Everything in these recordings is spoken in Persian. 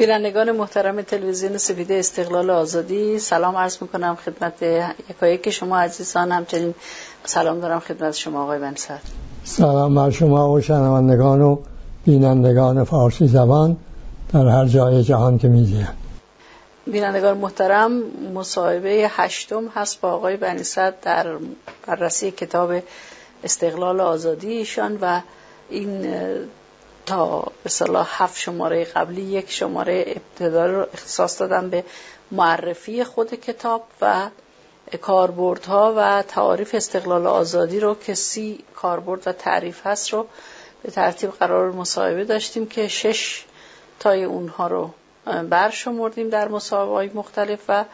بینندگان محترم تلویزیون سپیده استقلال آزادی سلام عرض می‌کنم خدمت یکایی که شما عزیزان. همچنین سلام دارم خدمت شما آقای بنسد سلام بر شما و شنوندگان و بینندگان فارسی زبان در هر جای جهان که میزیم بینندگان محترم مصاحبه هشتم هست با آقای بنیصد در بررسی کتاب استقلال آزادی ایشان و این تا به صلاح هفت شماره قبلی یک شماره ابتدا رو اختصاص دادم به معرفی خود کتاب و کاربردها و تعاریف استقلال آزادی رو که سی کاربرد و تعریف هست رو به ترتیب قرار مصاحبه داشتیم که شش تای اونها رو برشمردیم در مصاحبه های مختلف و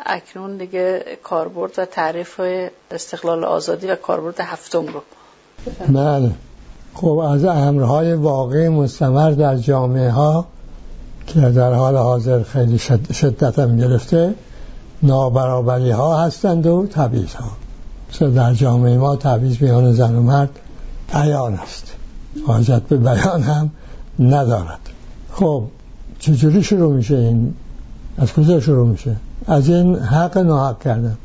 اکنون دیگه کاربرد و تعریف استقلال آزادی و کاربرد هفتم رو بله. خب از امرهای واقع مستمر در جامعه ها که در حال حاضر خیلی شدت هم گرفته نابرابری ها هستند و تبعیض ها در جامعه ما تبعیض بیان زن و مرد عیان است. حاجت به بیان هم ندارد. خب چجوری شروع میشه این؟ از کجا شروع میشه؟ از این حق ناحق کردن.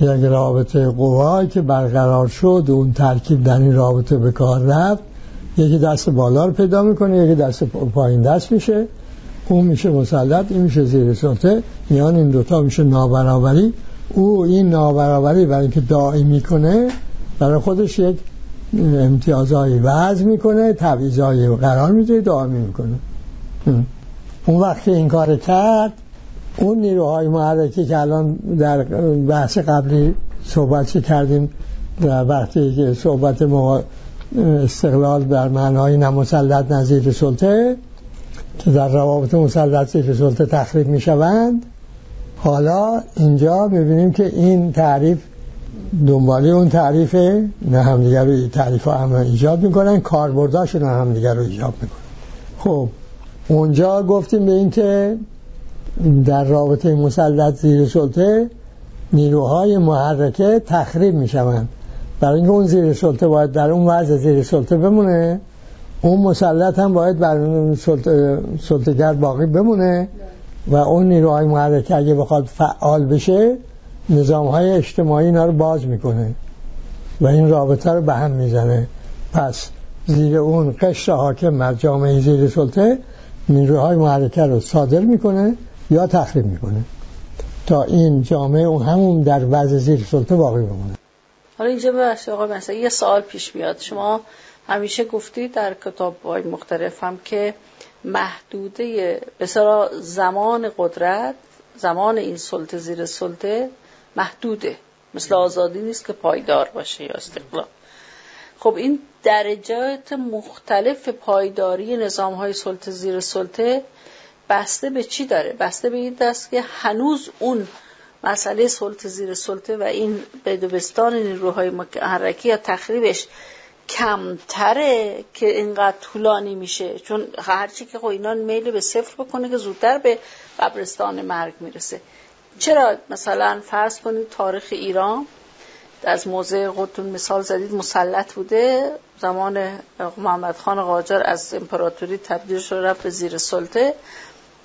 یک رابطه قوایی که برقرار شد و اون ترکیب در این رابطه به کار رفت یکی دست بالا رو پیدا می‌کنه یکی دست پایین دست میشه. اون میشه مسلط این میشه زیر سلطه میان این دوتا میشه نابرابری. او این نابرابری برای اینکه دائم می‌کنه برای خودش یک امتیازهایی وضع می‌کنه تبعیضایی قرار میده دائمی می‌کنه. اون وقتی این کار کرد اون نیروهای محرکی که الان در بحث قبلی صحبت کردیم در وقتی که صحبت استقلال در معنای نمسلط نظیر سلطه که در روابط مسلط زیر سلطه تخریب می شوند حالا اینجا ببینیم که این تعریف دنبالی اون تعریفه نه همدیگر رو تعریف ها هم ایجاد می‌کنن کاربرداشون هم همدیگر رو ایجاد می‌کنن. خب اونجا گفتیم به این که در رابطه مسلط زیر سلطه نیروهای محرکه تخریب می شوند برای اینکه اون زیر سلطه باید در اون وضع زیر سلطه بمونه اون مسلط هم باید بر سلطه باقی بمونه و اون نیروهای محرکه اگه بخواد فعال بشه نظام های اجتماعی اینا رو باز می‌کنه و این رابطه رو به هم می‌زنه. پس زیر اون قشر حاکم بر جامعه زیر سلطه نیروهای محرکه رو صادر می‌کنه یا تخریب می‌کنه. تا این جامعه اون همون در وضع زیر سلطه باقی بمونه. حالا اینجا ببخشید آقای مثلا یه سوال پیش میاد. شما همیشه گفتید در کتاب های مختلف هم که محدوده بسیار زمان قدرت زمان این سلطه زیر سلطه محدوده. مثل آزادی نیست که پایدار باشه یا استقلال. خب این درجات مختلف پایداری نظام های سلطه زیر سلطه بسته به چی داره؟ بسته به این دست که هنوز اون مسئله سلطه زیر سلطه و این بدوبستان نیروهای محرکی یا تخریبش کمتره که اینقدر طولانی میشه. چون هرچی که خب اینا میل به صفر بکنه که زودتر به قبرستان مرگ می‌رسه. چرا مثلا فرض کنید تاریخ ایران از موضع خودتون مثال زدید مسلط بوده. زمان محمد خان قاجار از امپراتوری تبدیل شده رفت به زیر سلطه.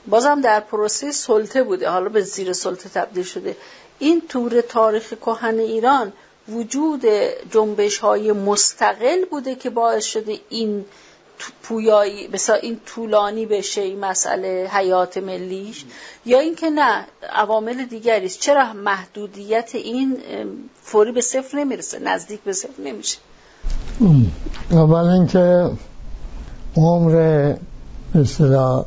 بازم در پروسه سلطه بوده. حالا به زیر سلطه تبدیل شده. این طور تاریخ کهن ایران وجود جنبش های مستقل بوده که باعث شده این پویایی بسا این طولانی بشه این مسئله حیات ملیش یا اینکه نه عوامل دیگری است. چرا محدودیت این فوری به صفر نمی‌رسه نزدیک به صفر نمیشه؟ اول اینکه عمر اصطلاح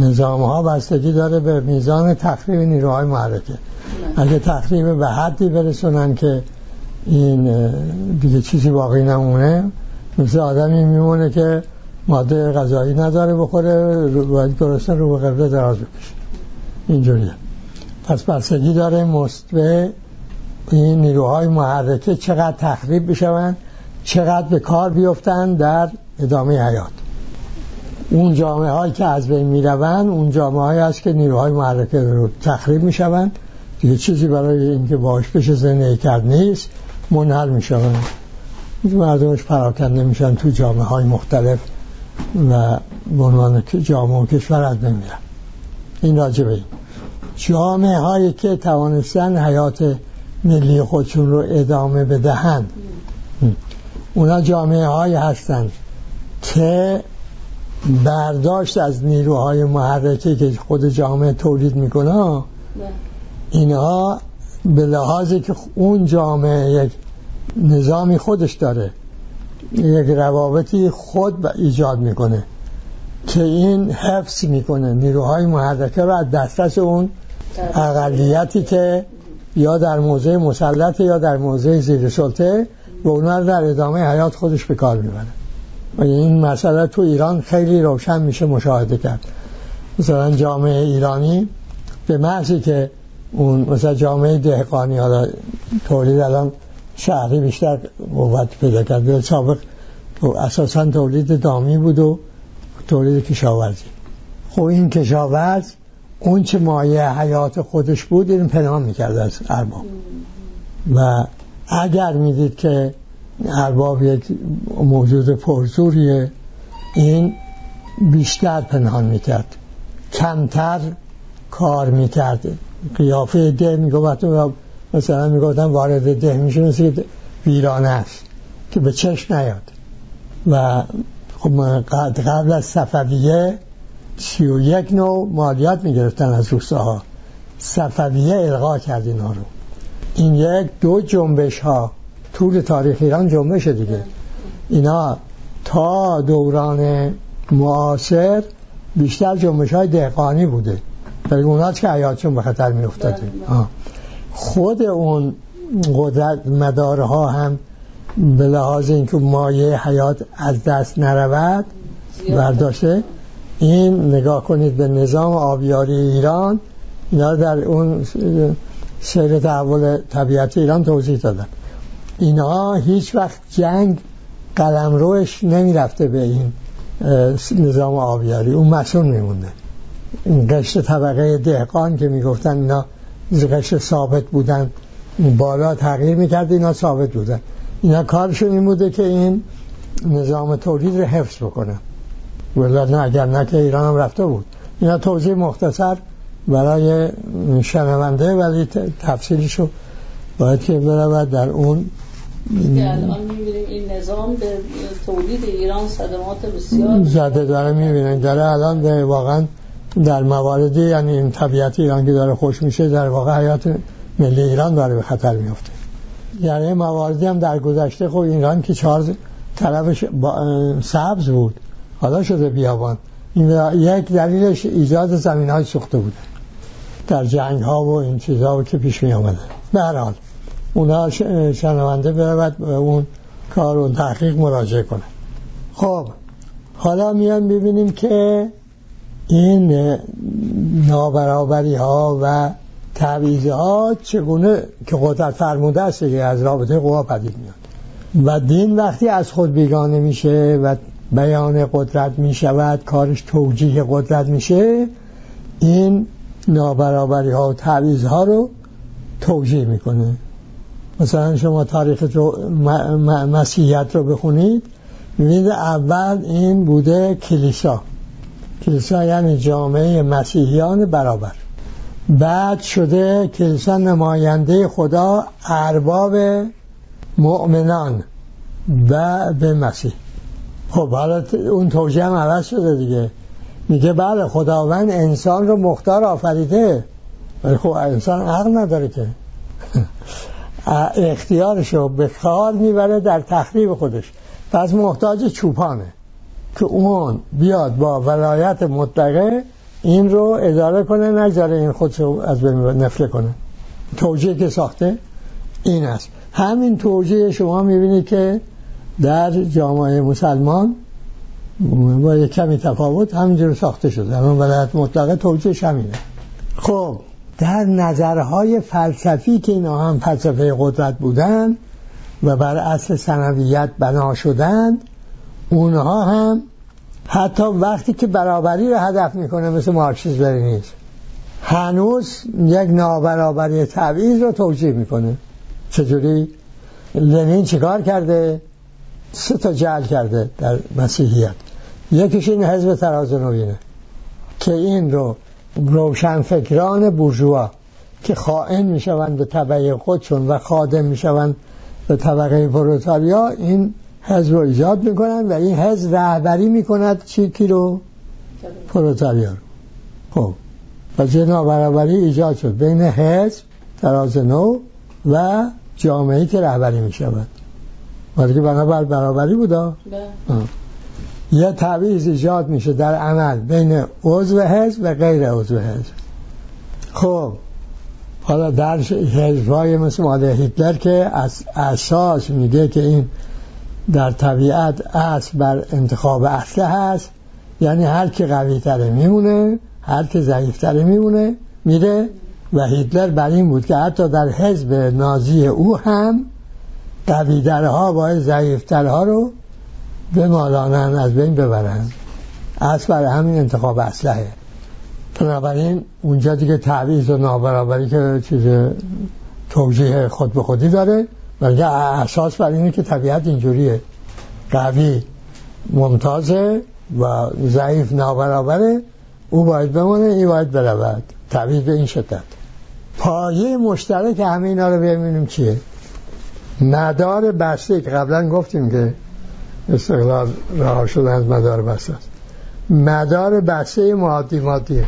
نظام ها بستگی داره به میزان تخریب نیروهای محرکه اگه تخریب به حدی برسونن که این دیگه چیزی باقی نمونه مثل آدمی میمونه که ماده غذایی نداره بخوره باید گرسنه رو به قبله دراز بکشه. اینجوریه. پس بستگی داره به این نیروهای محرکه چقدر تخریب بشون چقدر به کار بیفتن در ادامه حیات. اون جامعه هایی که از بین می روند اون جامعه هایی هست که نیروهای محرکه رو تخریب می شوند دیگه چیزی برای اینکه باش بشه زندگی کرد نیست منحل می شوند مردمش پراکنده میشن تو جامعه های مختلف و به عنوان جامعه و کشور از بین میرن. این راجبه این. جامعه هایی که توانستن حیات ملی خودشون رو ادامه بدهند. اونا جامعه هایی هستند که برداشت از نیروهای محرکه که خود جامعه تولید می‌کنه اینها به لحاظی که اون جامعه یک نظامی خودش داره یک روابطی خود ایجاد می‌کنه که این حفظ می‌کنه نیروهای محرکه رو از دسترس اون اقلیتی که یا در موضع مسلط یا در موضع زیر سلطه و اونا در ادامه حیات خودش به کار می‌بره. و این مسئله تو ایران خیلی روشن میشه مشاهده کرد؟ مثلا جامعه ایرانی به محضی که اون مثلا جامعه دهقانی حالا تولید الان شهری بیشتر قوت پیدا کرد سابق اساسا تولید دامی بود و تولید کشاورزی. خب این کشاورز اون چه مایه حیات خودش بود این پنهان می‌کرد از ارباب. و اگر می‌دید که ارباب یک موجود پرزوریه. این بیشتر پنهان می‌کرد. کمتر کار می‌کرد. قیافه ده می‌گفت مثلا می‌گفتن وارد ده میشه مثل ویرانه است که به چشم نیاد. و خب قبل از صفویه سی و یک نوع مالیات می‌گرفتن از روستاها. صفویه الغا کرد اینا رو. این یک دو جنبش ها طول تاریخ ایران جنبش دیگه. اینا تا دوران معاصر بیشتر جنبش های دهقانی بوده. ولی اونا که حیاتشون به خطر می افتاده بله. خود اون قدرت مدارها هم به لحاظ اینکه مایه حیات از دست نرود برداشته. این نگاه کنید به نظام آبیاری ایران اینا در اون سیر تحول طبیعت ایران توضیح دادن. اینا هیچ وقت جنگ قلم روش نمی رفته به این نظام آبیاری. اون مسئول میمونده. این قشت طبقه دهقان که می‌گفتن اینا قشت ثابت بودن بالا تغییر می‌کرد اینا ثابت بودن. اینا کارشون این بوده که این نظام تولید رو حفظ بکنه. ولی نه اگر نه که ایران هم رفته بود. اینا توضیح مختصر برای شنونده ولی تفصیلشو باید که برود در اون الان می‌بینیم این نظام به تولید ایران صدمات بسیار زده داره می‌بینیم داره الان واقعا در مواردی یعنی این طبیعت ایران که داره خوش میشه در واقع حیات ملی ایران داره به خطر میفته یعنی مواردی هم در گذشته خب ایران که چهار طرفش سبز بود حالا شده بیابان. این یک دلیلش ایجاد زمین های سوخته بوده. در جنگ ها و این چیزها که پیش می آمده به هر حال. اونا شنونده برود به اون کار و تحقیق مراجعه کنه. خب حالا میان ببینیم که این نابرابری ها و تعویض ها چگونه که قدرت فرموده است که از رابطه قوا پدید میاد. و دین وقتی از خود بیگانه میشه و بیان قدرت می‌شود کارش توجیه قدرت میشه این نابرابری ها و تعویض ها رو توجیه می‌کنه. مثلا شما تاریخ رو مسیحیت رو بخونید می‌بینید اول این بوده کلیسا. کلیسا یعنی جامعه مسیحیان برابر. بعد شده کلیسا نماینده خدا ارباب مؤمنان و به مسیح. خب حالا اون توجیه هم عوض شده دیگه. میگه بله خداوند انسان رو مختار آفریده. ولی خب انسان عقل نداره که. اختیارش رو به کار می‌بره در تخریب خودش. پس محتاج چوپانه که اون بیاد با ولایت مطلقه این رو اداره کنه نگذاره این خودشو از بین نفله کنه. توجیه که ساخته این است. همین توجیه شما می‌بینید که در جامعه مسلمان با یک کمی تفاوت همینجور ساخته شده. همین ولایت مطلقه توجیهش همینه. خب. در نظرهای فلسفی که اینا هم فلسفه قدرت بودن و بر اصل سنویت بنا شدند اونها هم حتی وقتی که برابری رو هدف می‌کنه مثل مارکسیسم لنینیسم هنوز یک نابرابری تبعیض رو توجیه می‌کنه. چجوری؟ لنین چیکار کرده؟ سه تا جعل کرده در مسیحیت. یکیش این حزب تراز نوینه که این رو روشنفکران بورژوا که خائن می‌شوند به طبقه خودشون و خادم می‌شوند به طبقه پرولتاریا این حزب رو ایجاد می‌کنن و این حزب رهبری می‌کند چی کی رو؟ پرولتاریا رو. خب. و برابری ایجاد شد بین حزب تراز نو و جامعه که رهبری می‌شود. ولی که بنابر برابری بودا؟ بله. یه تعویض ایجاد میشه در عمل بین عضو حزب و غیر عضو حزب. خب حالا در حزبای مثل ماده هیتلر که از اساس میگه که این در طبیعت اصل بر انتخاب اصله هست یعنی هر که قوی تره میمونه هر که ضعیف تره میمونه میره و هیتلر بر این بود که حتی در حزب نازی او هم قویدرها باید ضعیفترها رو بمالانن از بین ببرن. اصل برای همین انتخاب اسلحه. بنابراین اونجا دیگه تعویض و نابرابری که چیز توجیه خود به خودی داره ولی اساس بر اینه که طبیعت اینجوریه. قوی ممتازه و ضعیف نابرابره. او باید بمونه این باید برود. تعویض به این شدت. پایه مشترک همه اینا رو ببینیم چیه؟ مدار بسته که قبلا گفتیم که استقلال رها شده از مدار بسته است. مدار بسته مادی مادیه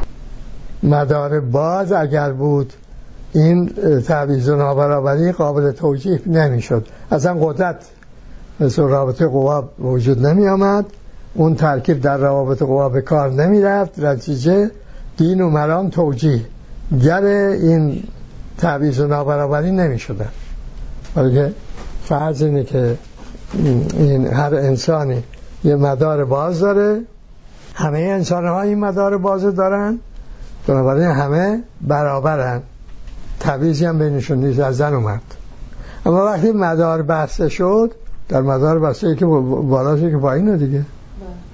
مدار باز اگر بود این تعویض و نابرابری قابل توجیه نمی‌شد. اصلا قدرت مثل رابطه قوا وجود نمی آمد اون ترکیب در روابط قوا به کار نمی رفت نتیجه دین و مرام توجیه گر این تعویض و نابرابری نمی بلکه فرض اینه که این هر انسانی یه مدار باز داره. همه انسان ها این مدار باز دارن. بنابراین همه برابرن. تبعیضی هم بینشون نیست از زن اومد. اما وقتی مدار بسته شد در مدار بسته که بالاست که پایینه دیگه.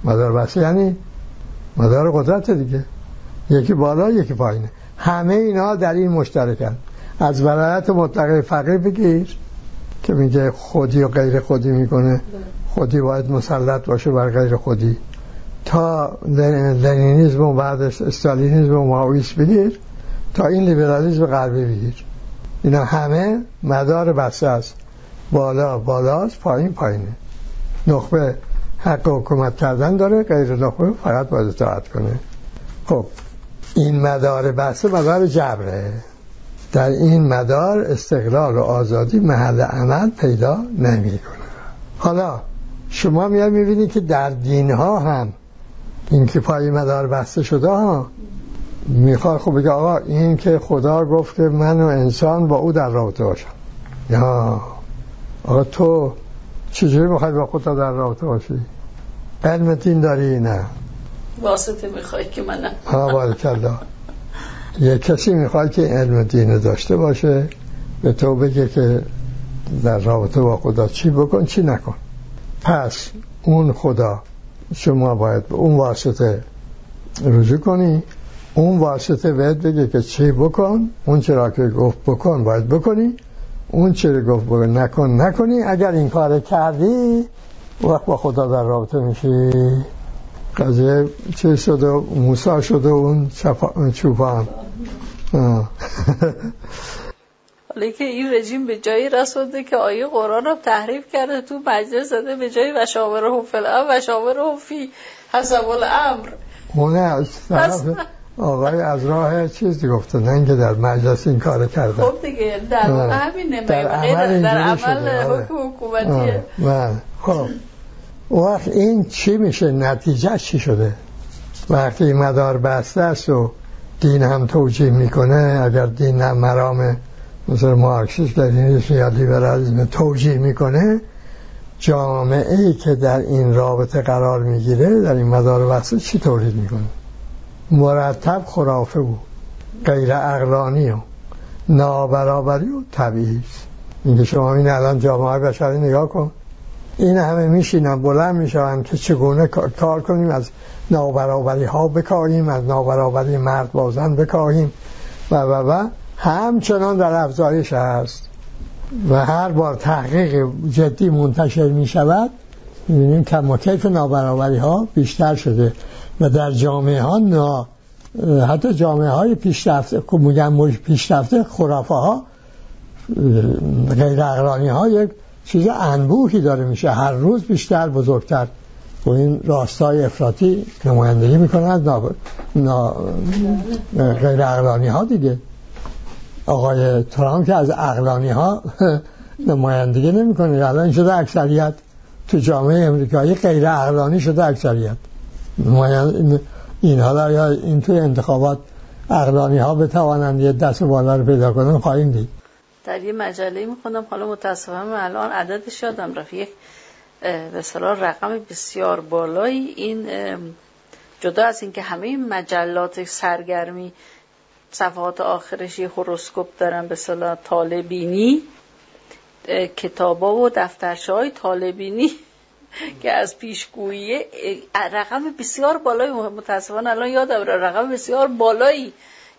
مدار بسته یعنی مدار قدرت دیگه. یکی بالا یکی پایینه. همه اینا در این مشترکن. از ولایت مطلقه فقیر بگیر. که میگه خودی و غیر خودی می‌کنه خودی باید مسلط باشه بر غیر خودی. تا لنینیزم و بعدش استالینیزم و ماویس بگیر تا این لیبرالیزم غربی بگیر. اینا همه مدار بسته است. بالا بالاست پایین پایینه. نخبه حق حکومت کردن داره غیر نخبه فقط باید اطاعت کنه. خب این مدار بسته مدار جبره. در این مدار استقلال و آزادی محل عمل پیدا نمی‌کنه. حالا شما میاد می‌بینید که در دین ها هم این که پای مدار بسته شده ها می‌خواد خب بگه آقا این که خدا گفت که من و انسان با او در رابطه باشم. یا آقا تو چجوری می‌خوای با خدا در رابطه باشی؟ علم دین داری نه؟ واسطه می‌خوای که من ها بارکالله. یه کسی می‌خواد که علم دین داشته باشه به تو بگه که در رابطه با خدا چی بکن چی نکن. پس اون خدا شما باید به اون واسطه رجوع کنی اون واسطه باید بگه که چی بکن اون چرا که گفت بکن باید بکنی اون چرا گفت بکن نکن نکنی. اگر این کار کردی وقت با خدا در رابطه میشی. قضیه چه شده؟ موسا شده اون چوپان. حالا که این رژیم به جایی رسونده که آیه قرآن رو تحریف کرده تو مجلس زده به جایی و شاوره هم و شاوره هم فی حسب الامر. اونه از طرف آقای از راه چیزی گفته نه اینکه در مجلس این کار کرده. خب دیگه در همینه در عمل, در عمل حکم حکومتیه. خب. وقت این چی میشه؟ نتیجه چی شده؟ وقتی مدار بسته است و دین هم توجیه می‌کنه اگر دین هم مرام مثل مارکسیس لنینیسم یا لیبرالیسم توجیه می‌کنه جامعه ای که در این رابطه قرار می‌گیره در این مدار بسته چی تولید می‌کنه؟ مرتب خرافه و غیر اقلانی و نابرابری و طبیعی اینکه شما این الان جامعه بشری نگاه کن. این همه میشینن بلند میشن که چگونه کار کنیم از نابرابری ها بکاهیم از نابرابری مرد بازن بکاهیم و و و همچنان در افزایش هست و هر بار تحقیق جدی منتشر می شود می‌بینیم کم و کیف نابرابری ها بیشتر شده و در جامعه ها نا حتی جامعه های پیشرفته که میگن پیشرفته خرافه ها غیر اقرانی ها یک چیز انبوهی داره میشه. هر روز بیشتر بزرگتر. و این راستای افراطی نمایندگی می‌کنن نا... نا... غیر اقلانی ها دیگه. آقای ترامپ که از اقلانی ها نمایندگی نمی‌کنه. الان شده اکثریت تو جامعه امریکایی غیر اقلانی شده اکثریت. اینها در یا این توی انتخابات اقلانی ها بتوانند یه دست بالا رو پیدا کنن خواهیم دید. در یه مجله میخوندم. حالا متاسفم الان عددش یادم رفت. یک به رقم بسیار بالایی. این جدا از اینکه همه مجلات سرگرمی صفحات آخرش یه هوروسکوپ دارن به صلاح طالبینی کتابا و دفترچه های طالبینی که از پیشگویی رقم بسیار بالایی. متاسفانه الان یادم رقم بسیار بالایی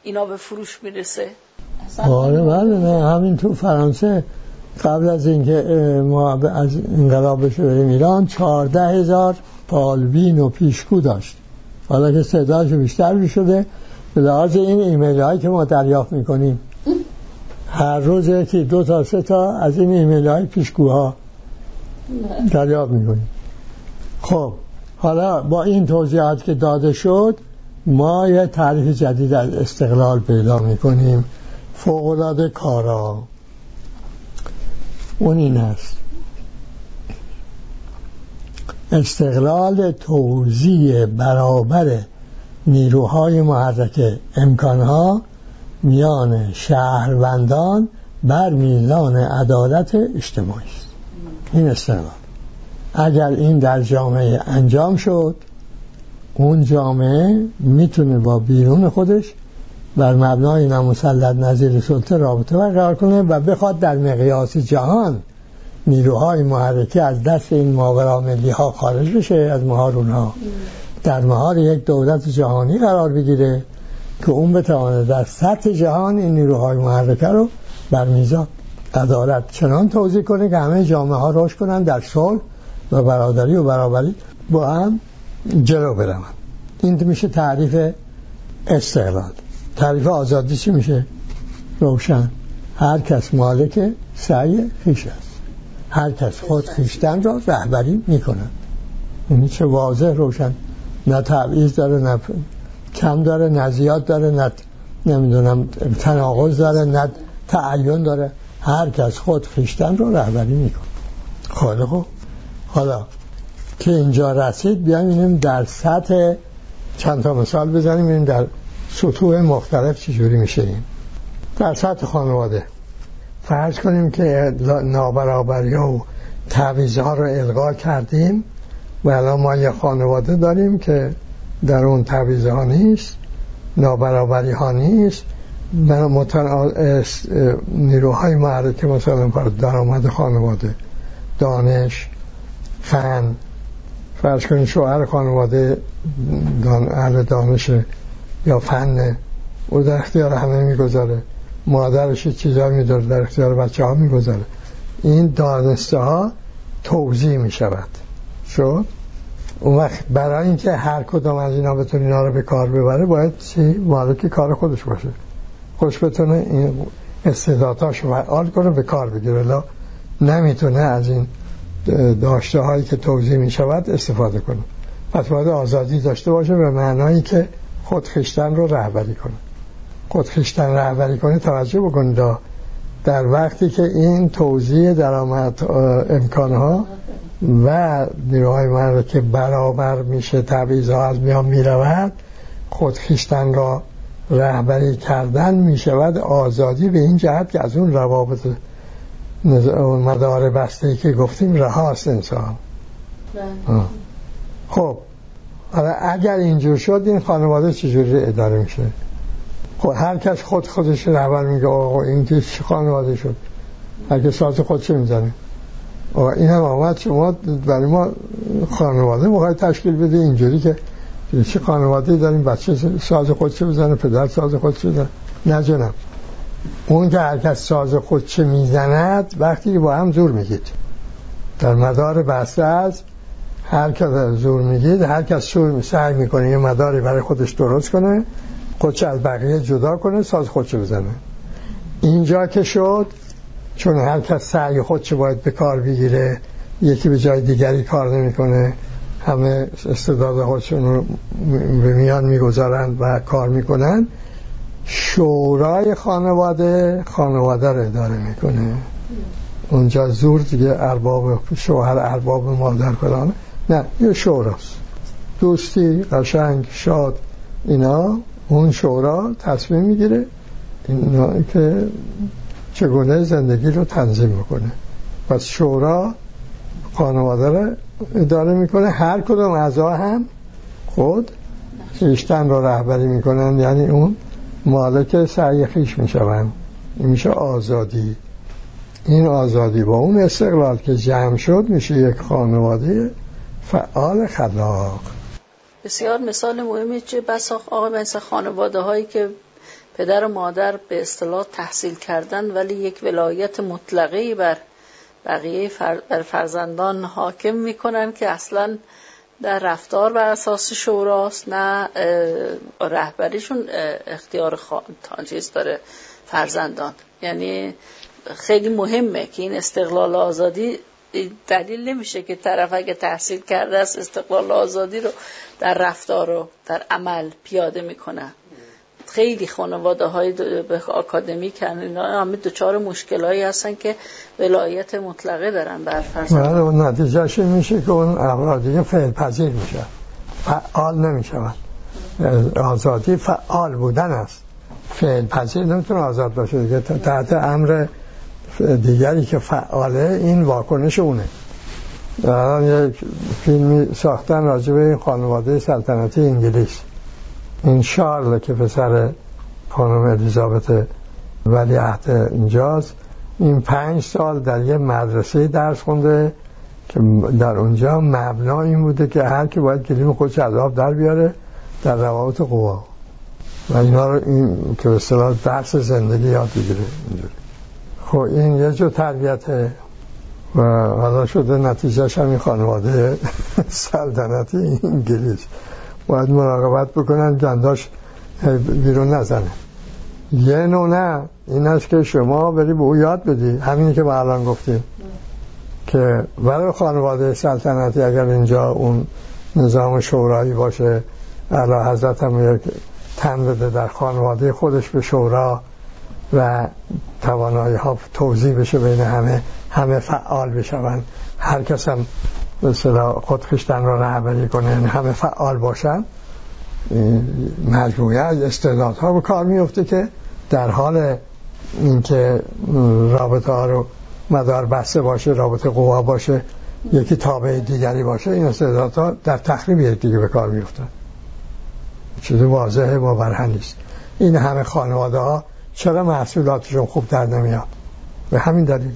اینا به فروش می‌رسه. آره بله نه همین تو فرانسه قبل از اینکه ما از انقلاب بریم ایران چهارده هزار پالبین و پیشگو داشت. حالا که صداش بیشتر شده به لحاظ این ایمیل هایی که ما دریافت می‌کنیم. هر روز یکی دو تا سه تا از این ایمیل های پیشگوها دریافت می‌کنیم. خب حالا با این توضیحات که داده شد ما یه تعریف جدید از استقلال پیدا می‌کنیم. فوقلاده کارا. اون این است. استقلال توزیع برابر نیروهای محرک امکانها میان شهروندان بر میزان عدالت اجتماعی است. این استقلال. اگر این در جامعه انجام شد اون جامعه می‌تونه با بیرون خودش بر مبنای نامسلط نظیر سلطه رابطه برقرار کنه و بخواد در مقیاس جهان نیروهای محرکه از دست این ماورا ها خارج بشه از مهار اونها. در مهار یک دولت جهانی قرار بگیره که اون بتوانه در سطح جهان این نیروهای محرکه رو بر میزان عدالت چنان توضیح کنه که همه جامعه ها روش کنن در صلح و برادری و برابری با هم جلو برون این میشه تعریف استقلال. تعریف آزادی چی میشه؟ روشن. هر کس مالک سعی خیش است. هر کس خود خیشتن را رهبری می‌کنند یعنی چه واضح روشن. نه تبعیض داره نه کم داره نه زیاد داره نه نمی‌دونم تناقض داره نه تعین داره. هر کس خود خیشتن رو رهبری می‌کنه خاله خب. حالا که اینجا رسید بیایم در سطح چند تا مثال بزنیم. این در سطوح مختلف چجوری میشه این؟ در سطح خانواده. فرض کنیم که نابرابری و تعویزه ها رو القا کردیم و الان ما یه خانواده داریم که در اون تعویزه ها نیست. نابرابری ها نیست نیروهای معرکه مثلا درآمد خانواده دانش فن. فرض کنیم شوهر خانواده دان... اهل دانشه یا فن او در اختیار همه می‌گذاره. مادرش چیزا میداره در اختیار بچه ها می‌گذاره. این دانسته ها توضیح می‌شود. شد؟ اون وقت برای اینکه هر کدام از اینا بتونه اینا رو به کار ببره باید چی؟ مالک کار خودش باشه. خوش بتونه این استعداداش رو فعال کنه به کار بگیره. لا نمی‌تونه از این داشته هایی که توضیح می شود استفاده کنه. پس باید آزادی داشته باشه به معنایی که خودخشتن رو رهبری کنه. خودخشتن رهبری کنه توجه بکنید در وقتی که این توضیح درآمد امکانها و نیروهای من که برابر میشه تبعیض ها از میان می‌رود خودخیشتن را رهبری کردن می‌شود آزادی به این جهت که از اون روابط مدار بسته که گفتیم رهاست انسان. بله. خب اگر اینجور شد این خانواده چجوری اداره میشه؟ خب هر کس خود خودش رهبر میگه آقا این که خانواده شد؟ هر کس ساز خودش می‌زنه؟ این هم آمد شما برای ما خانواده موقعی تشکیل بده اینجوری که چه خانواده داریم بچه ساز خودش بزنه پدر ساز خودش بزنه نه جنم اون که هر کس ساز خودش می‌زند وقتی با هم زور میگید در مدار بسته از هر کس زور میگید هر کس شور سعی می‌کنه یه مداری برای خودش درست کنه خودش از بقیه جدا کنه ساز خودش بزنه. اینجا که شد چون هر کس سعی خودش باید به کار بگیره یکی به جای دیگری کار نمی‌کنه همه استعداد خودشون رو به میان می‌گذارند و کار می‌کنن شورای خانواده خانواده رو اداره می‌کنه. اونجا زور دیگه ارباب شوهر ارباب مادر کنانه نه یه شوراست. دوستی قشنگ شاد اینا اون شورا تصمیم می‌گیره اینا که چگونه زندگی رو تنظیم می‌کنه پس شورا خانواده رو اداره می‌کنه هر کدوم اعضا هم خود خیشتن رو رهبری می‌کنن. یعنی اون مالک سعی خیش میشون. این میشه آزادی. این آزادی با اون استقلال که جمع شد میشه یک خانواده فعال خلاق. بسیار مثال مهمی چه؟ بسا آقا بنس خانواده هایی که پدر و مادر به اصطلاح تحصیل کردن ولی یک ولایت مطلقه بر بقیه بر فرزندان حاکم می‌کنن که اصلا در رفتار بر اساس شوراست نه رهبریشون اختیار چیز داره فرزندان. یعنی خیلی مهمه که این استقلال آزادی دلیل نمیشه که طرف اگه تحصیل کرده است استقلال آزادی رو در رفتار و در عمل پیاده می‌کنه. خیلی خانواده های آکادمی کردن اینا همه دچار مشکلایی هستن که ولایت مطلقه دارن بر فرزند نتیجهش میشه که اون افراد دیگه فعل پذیر میشه فعال نمیشون. آزادی فعال بودن است. فعل پذیر نمی‌تونه آزاد باشه تحت امر دیگری که فعاله این واکنش اونه. الان یک فیلمی ساختن راجع به این خانواده سلطنتی انگلیس. این شارل که پسر خانم الیزابت ولی عهد اینجاست این پنج سال در یه مدرسه درس خونده که در اونجا مبنا این بوده که هر کی باید کلیم خودش از در بیاره در روابط قوا. و اینا رو این که به درس زندگی یاد بگیره اینجوری. خب این یه جو تربیته و حالا شده نتیجهش همین خانواده سلطنتی انگلیس. باید مراقبت بکنن گنداش بیرون نزنه. یه نوع نه این است که شما بری به او یاد بدی. همینی که با الان گفتیم. که برای خانواده سلطنتی اگر اینجا اون نظام شورایی باشه اعلی حضرت هم تن بده در خانواده خودش به شورا و توانایی ها توضیح بشه بین همه همه فعال بشون هر کس هم مثلا خودخشتن را رهبری کنه یعنی همه فعال باشن مجموعه از استعدادها به کار میفته که در حال اینکه رابطه ها رو مدار بسته باشه رابطه قوا باشه یکی تابع دیگری باشه این استعدادها در تخریب یک دیگه به کار میفتن چیز واضحه با برهن این همه خانواده ها چرا محصولاتشون خوب در نمیاد. به همین دلیل.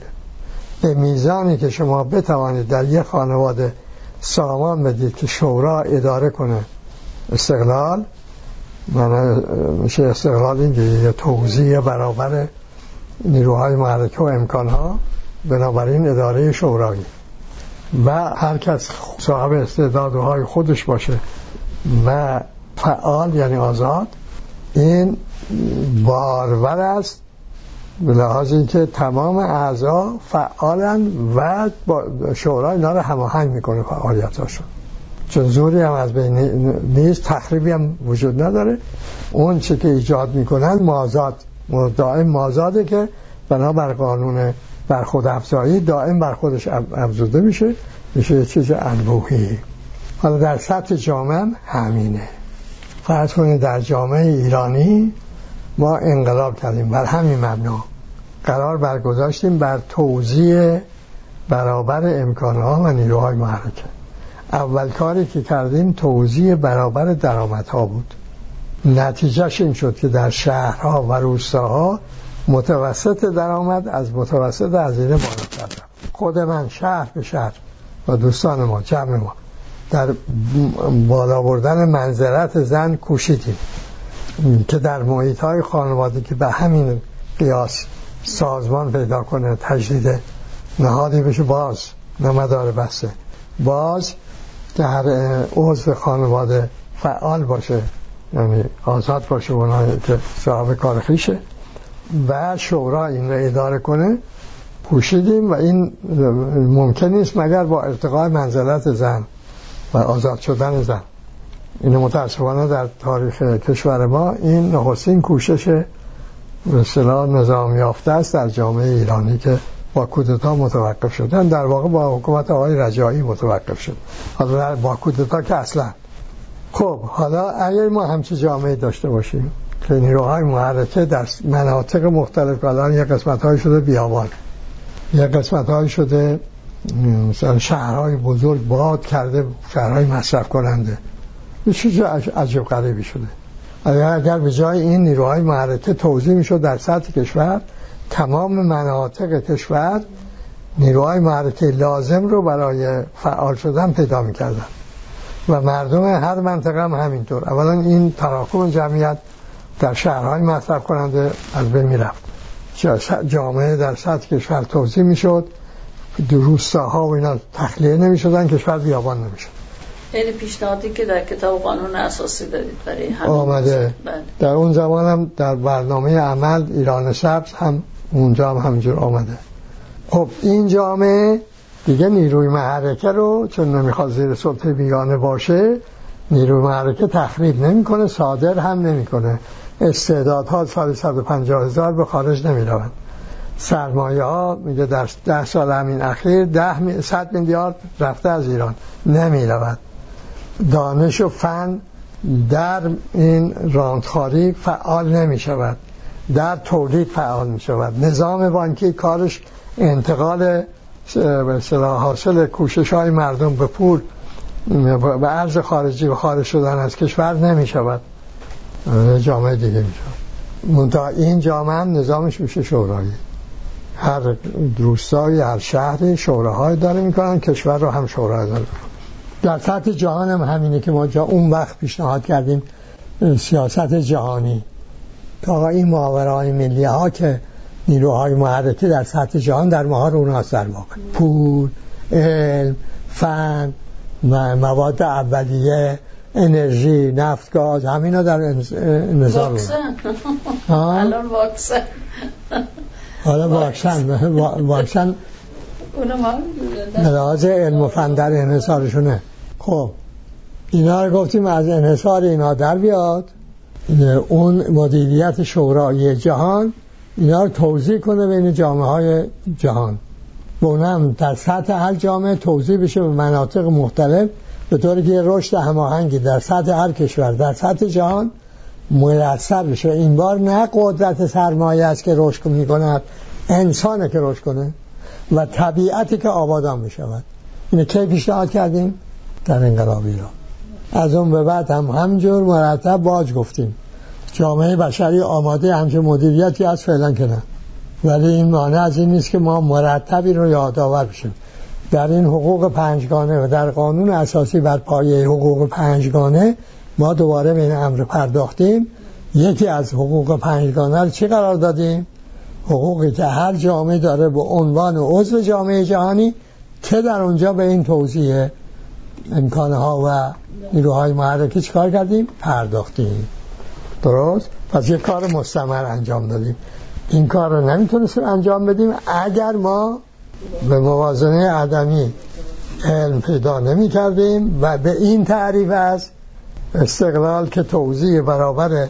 به میزانی که شما بتوانید در یک خانواده سامان بدید که شورا اداره کنه استقلال من میشه استقلال اینجا یه توضیح برابر نیروهای محرکه و امکانها بنابراین اداره شورایی. و هر کس صاحب استعدادهای خودش باشه و فعال یعنی آزاد این بارور است به لحاظ اینکه تمام اعضا فعالن و شورا اینا رو هماهنگ می‌کنه فعالیتاشون. چون زوری هم از بین نیست تخریبی هم وجود نداره. اون چه که ایجاد می‌کنن مازاد دائم مازاده که بنابر قانون بر خود افزایی دائم بر خودش افزوده میشه. میشه چیز انبوهی. حالا در سطح جامعه همینه. فرض کنید در جامعه ایرانی ما انقلاب کردیم. بر همین مبنا قرار برگذاشتیم بر توزیع برابر امکانها و نیروهای محرکه. اول کاری که کردیم توزیع برابر درآمدها بود. نتیجهش این شد که در شهرها و روستاها متوسط درآمد از متوسط هزینه بالاتر خود من شهر به شهر و دوستان ما جمع ما. در بالا بردن منظرت زن کوشیدیم. که در محیط های خانواده که به همین قیاس سازمان پیدا کنه تجدید نهادی بشه باز نمدار بسته باز در عضو خانواده فعال باشه یعنی آزاد باشه اونایی که صاحب کار خیشه و شورا این رو اداره کنه پوشیدیم و این ممکن نیست مگر با ارتقای منزلت زن و آزاد شدن زن. این متاسفانه در تاریخ کشور ما این نخستین کوشش به نظام یافته است در جامعه ایرانی که با کودتا متوقف شدن. در واقع با حکومت آقای رجایی متوقف شد. حالا با کودتا که اصلا. خب حالا اگر ما همچی جامعه داشته باشیم که نیروهای محرکه در مناطق مختلف الان یک قسمت های شده بیابان یک قسمت های شده مثلا شهرهای بزرگ باد کرده شهرهای مصرف کننده. یه چیز عجب غریبی شده. اگر, به جای این نیروهای محرکه توضیح می‌شد در سطح کشور تمام مناطق کشور نیروهای محرکه لازم رو برای فعال شدن پیدا می‌کردن. و مردم هر منطقه هم همینطور. اولا این تراکم جمعیت در شهرهای مصرف کننده از بین می‌رفت. جامعه در سطح کشور توضیح می‌شد. روستاها و اینا تخلیه نمی‌شدن کشور بیابان نمی‌شد. این پیشنهادی که در کتاب قانون اساسی دارید برای همین آمده. بله. در اون زمان هم در برنامه عمل ایران سبز هم اونجا هم همینجور آمده. خب این جامعه دیگه نیروی محرکه رو چون نمی‌خواد زیر سلطه بیگانه باشه نیروی محرکه تخریب نمی‌کنه صادر هم نمی‌کنه. استعدادها سال 150 هزار به خارج نمی روند سرمایه ها میگه در ده سال همین اخیر ده صد میلیارد رفته از ایران. نمی رود دانش و فن در این راندخاری فعال نمی شود در تولید فعال می شود نظام بانکی کارش انتقال حاصل کوشش های مردم به پول به ارز خارجی و خارج شدن از کشور نمی شود جامعه دیگه می شود این جامعه نظامش میشه شورایی هر روستایی هر شهری شوراهای داره می‌کنن کشور رو هم شورای داره. در سطح جهان هم همینه که ما جا اون وقت پیشنهاد کردیم سیاست جهانی. تا این محاوره های ملی ها که نیروهای محرکه در سطح جهان در مهار اوناست در واقع پول علم فن مواد اولیه انرژی نفت گاز همینا در نظام الان واکسن. حالا واکسن واکسن لحاظ علم و فن در انحصارشونه. خب اینا رو گفتیم از انحصار اینا در بیاد. اون مدیریت شورای جهان اینا رو توضیح کنه بین جامعه های جهان. و اونم در سطح هر جامعه توضیح بشه به مناطق مختلف به طوری که رشد هماهنگی در سطح هر کشور در سطح جهان میسر بشه این بار نه قدرت سرمایه است که رشد می کند انسانه که رشد کنه و طبیعتی که آبادان می شود اینه کی پیشنهاد کردیم؟ در انقلاب ایران از اون به بعد هم همجور مرتب باج گفتیم. جامعه بشری آماده همچه مدیریتی از فعلا کنه ولی این معنی از این نیست که ما مرتبی رو یادآور بشیم. در این حقوق پنجگانه و در قانون اساسی بر پایه حقوق پنجگانه ما دوباره به این امر پرداختیم یکی از حقوق پنجگانه رو چی قرار دادیم؟ حقوقی که هر جامعه داره به عنوان عضو جامعه جهانی که در اونجا به این توضیح امکانها و نیروهای محرکه چیکار کردیم؟ پرداختیم درست؟ پس یک کار مستمر انجام دادیم این کار رو نمی‌تونستیم انجام بدیم اگر ما به موازنه عدمی علم پیدا نمی کردیم و به این تعریف از استقلال که توضیح برابر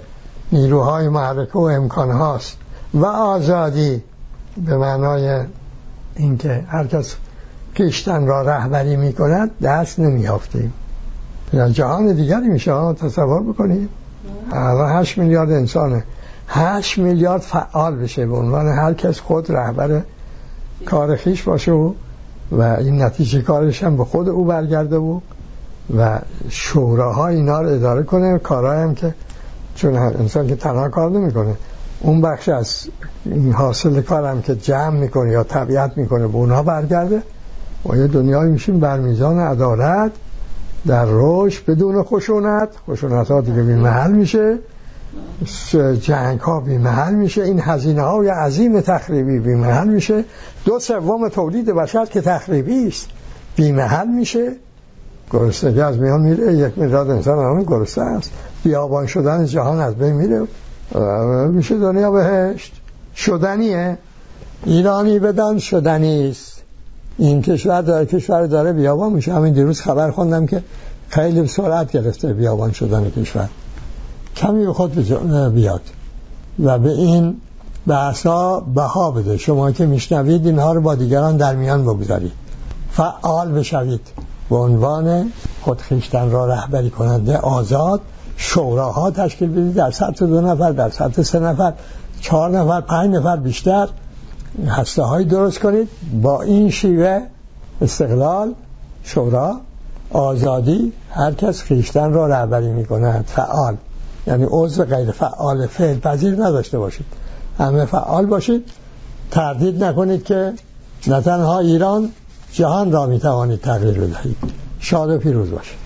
نیروهای محرکه و امکان هاست و آزادی به معنای اینکه هر کس کشتن را رهبری می کند دست نمی یافتیم جهان دیگری میشه تصور بکنید. الان هشت میلیارد انسانه. هشت میلیارد فعال بشه به عنوان هر کس خود رهبر کار خیش باشه و این نتیجه کارش هم به خود او برگرده بود و شوراها اینا رو اداره کنه کارهای هم که چون انسان که تنها کار نمی‌کنه. اون بخش از این حاصل کارم که جمع می‌کنه یا طبیعت می‌کنه به اونها برگرده. و یه دنیایی میشیم بر میزان عدالت در روش بدون خشونت. خشونت ها دیگه بی محل میشه. جنگ ها بی محل میشه. این هزینه های عظیم تخریبی بی محل میشه. دو سوم تولید بشر که تخریبی است بی محل میشه. گرسنگی از میان میره یک میلیارد انسان همون گرسنه است. بیابان شدن جهان از بین میره. میشه دنیا بهشت. شدنیه. ایرانی بدان شدنی است. این کشور داره کشور داره بیابان میشه. همین دیروز خبر خوندم که خیلی سرعت گرفته بیابان شدن کشور. کمی به خود بیاد. و به این بحثا بها بده. شما که میشنوید اینها رو با دیگران در میان بگذارید. فعال بشوید. به عنوان خودخیشتن را رهبری کننده آزاد شوراها تشکیل بدید. در سطح دو نفر در سطح سه نفر چهار نفر پنج نفر بیشتر هسته های درست کنید. با این شیوه استقلال شورا آزادی هر کس خیشتن را رهبری می کند فعال. یعنی عضو غیر فعال فعل پذیر نداشته باشید. همه فعال باشید. تردید نکنید که نه تنها ایران جهان را می توانید تغییر بدهید. شاد و پیروز باشید.